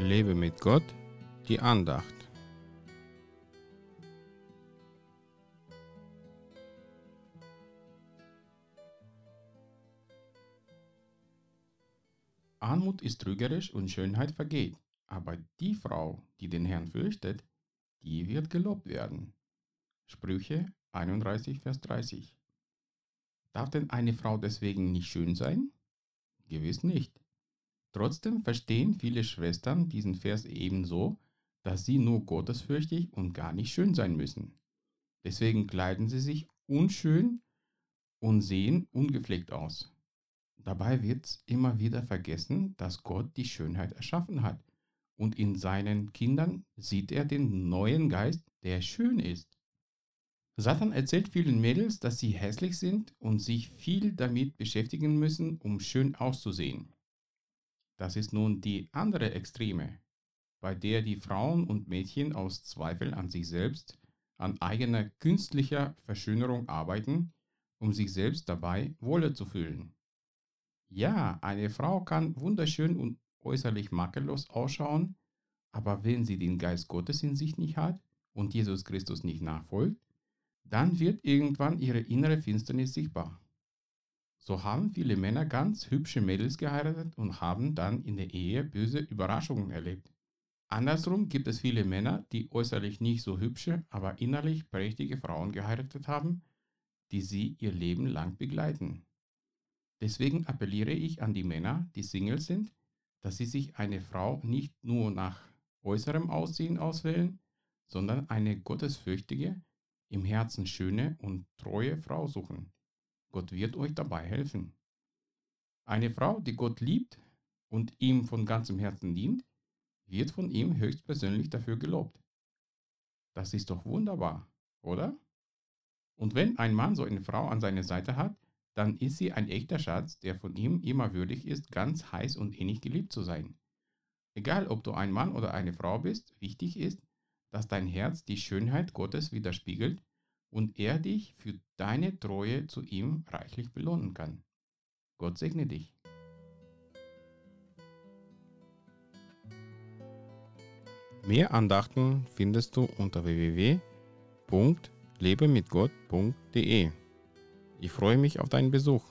Lebe mit Gott, die Andacht. Armut ist trügerisch und Schönheit vergeht, aber die Frau, die den Herrn fürchtet, die wird gelobt werden. Sprüche 31, Vers 30. Darf denn eine Frau deswegen nicht schön sein? Gewiss nicht. Trotzdem verstehen viele Schwestern diesen Vers ebenso, dass sie nur gottesfürchtig und gar nicht schön sein müssen. Deswegen kleiden sie sich unschön und sehen ungepflegt aus. Dabei wird immer wieder vergessen, dass Gott die Schönheit erschaffen hat und in seinen Kindern sieht er den neuen Geist, der schön ist. Satan erzählt vielen Mädels, dass sie hässlich sind und sich viel damit beschäftigen müssen, um schön auszusehen. Das ist nun die andere Extreme, bei der die Frauen und Mädchen aus Zweifel an sich selbst an eigener künstlicher Verschönerung arbeiten, um sich selbst dabei wohler zu fühlen. Ja, eine Frau kann wunderschön und äußerlich makellos ausschauen, aber wenn sie den Geist Gottes in sich nicht hat und Jesus Christus nicht nachfolgt, dann wird irgendwann ihre innere Finsternis sichtbar. So haben viele Männer ganz hübsche Mädels geheiratet und haben dann in der Ehe böse Überraschungen erlebt. Andersrum gibt es viele Männer, die äußerlich nicht so hübsche, aber innerlich prächtige Frauen geheiratet haben, die sie ihr Leben lang begleiten. Deswegen appelliere ich an die Männer, die Single sind, dass sie sich eine Frau nicht nur nach äußerem Aussehen auswählen, sondern eine gottesfürchtige, im Herzen schöne und treue Frau suchen. Gott wird euch dabei helfen. Eine Frau, die Gott liebt und ihm von ganzem Herzen dient, wird von ihm höchstpersönlich dafür gelobt. Das ist doch wunderbar, oder? Und wenn ein Mann so eine Frau an seiner Seite hat, dann ist sie ein echter Schatz, der von ihm immer würdig ist, ganz heiß und innig geliebt zu sein. Egal, ob du ein Mann oder eine Frau bist, wichtig ist, dass dein Herz die Schönheit Gottes widerspiegelt und er dich für deine Treue zu ihm reichlich belohnen kann. Gott segne dich. Mehr Andachten findest du unter www.lebemitgott.de. Ich freue mich auf deinen Besuch.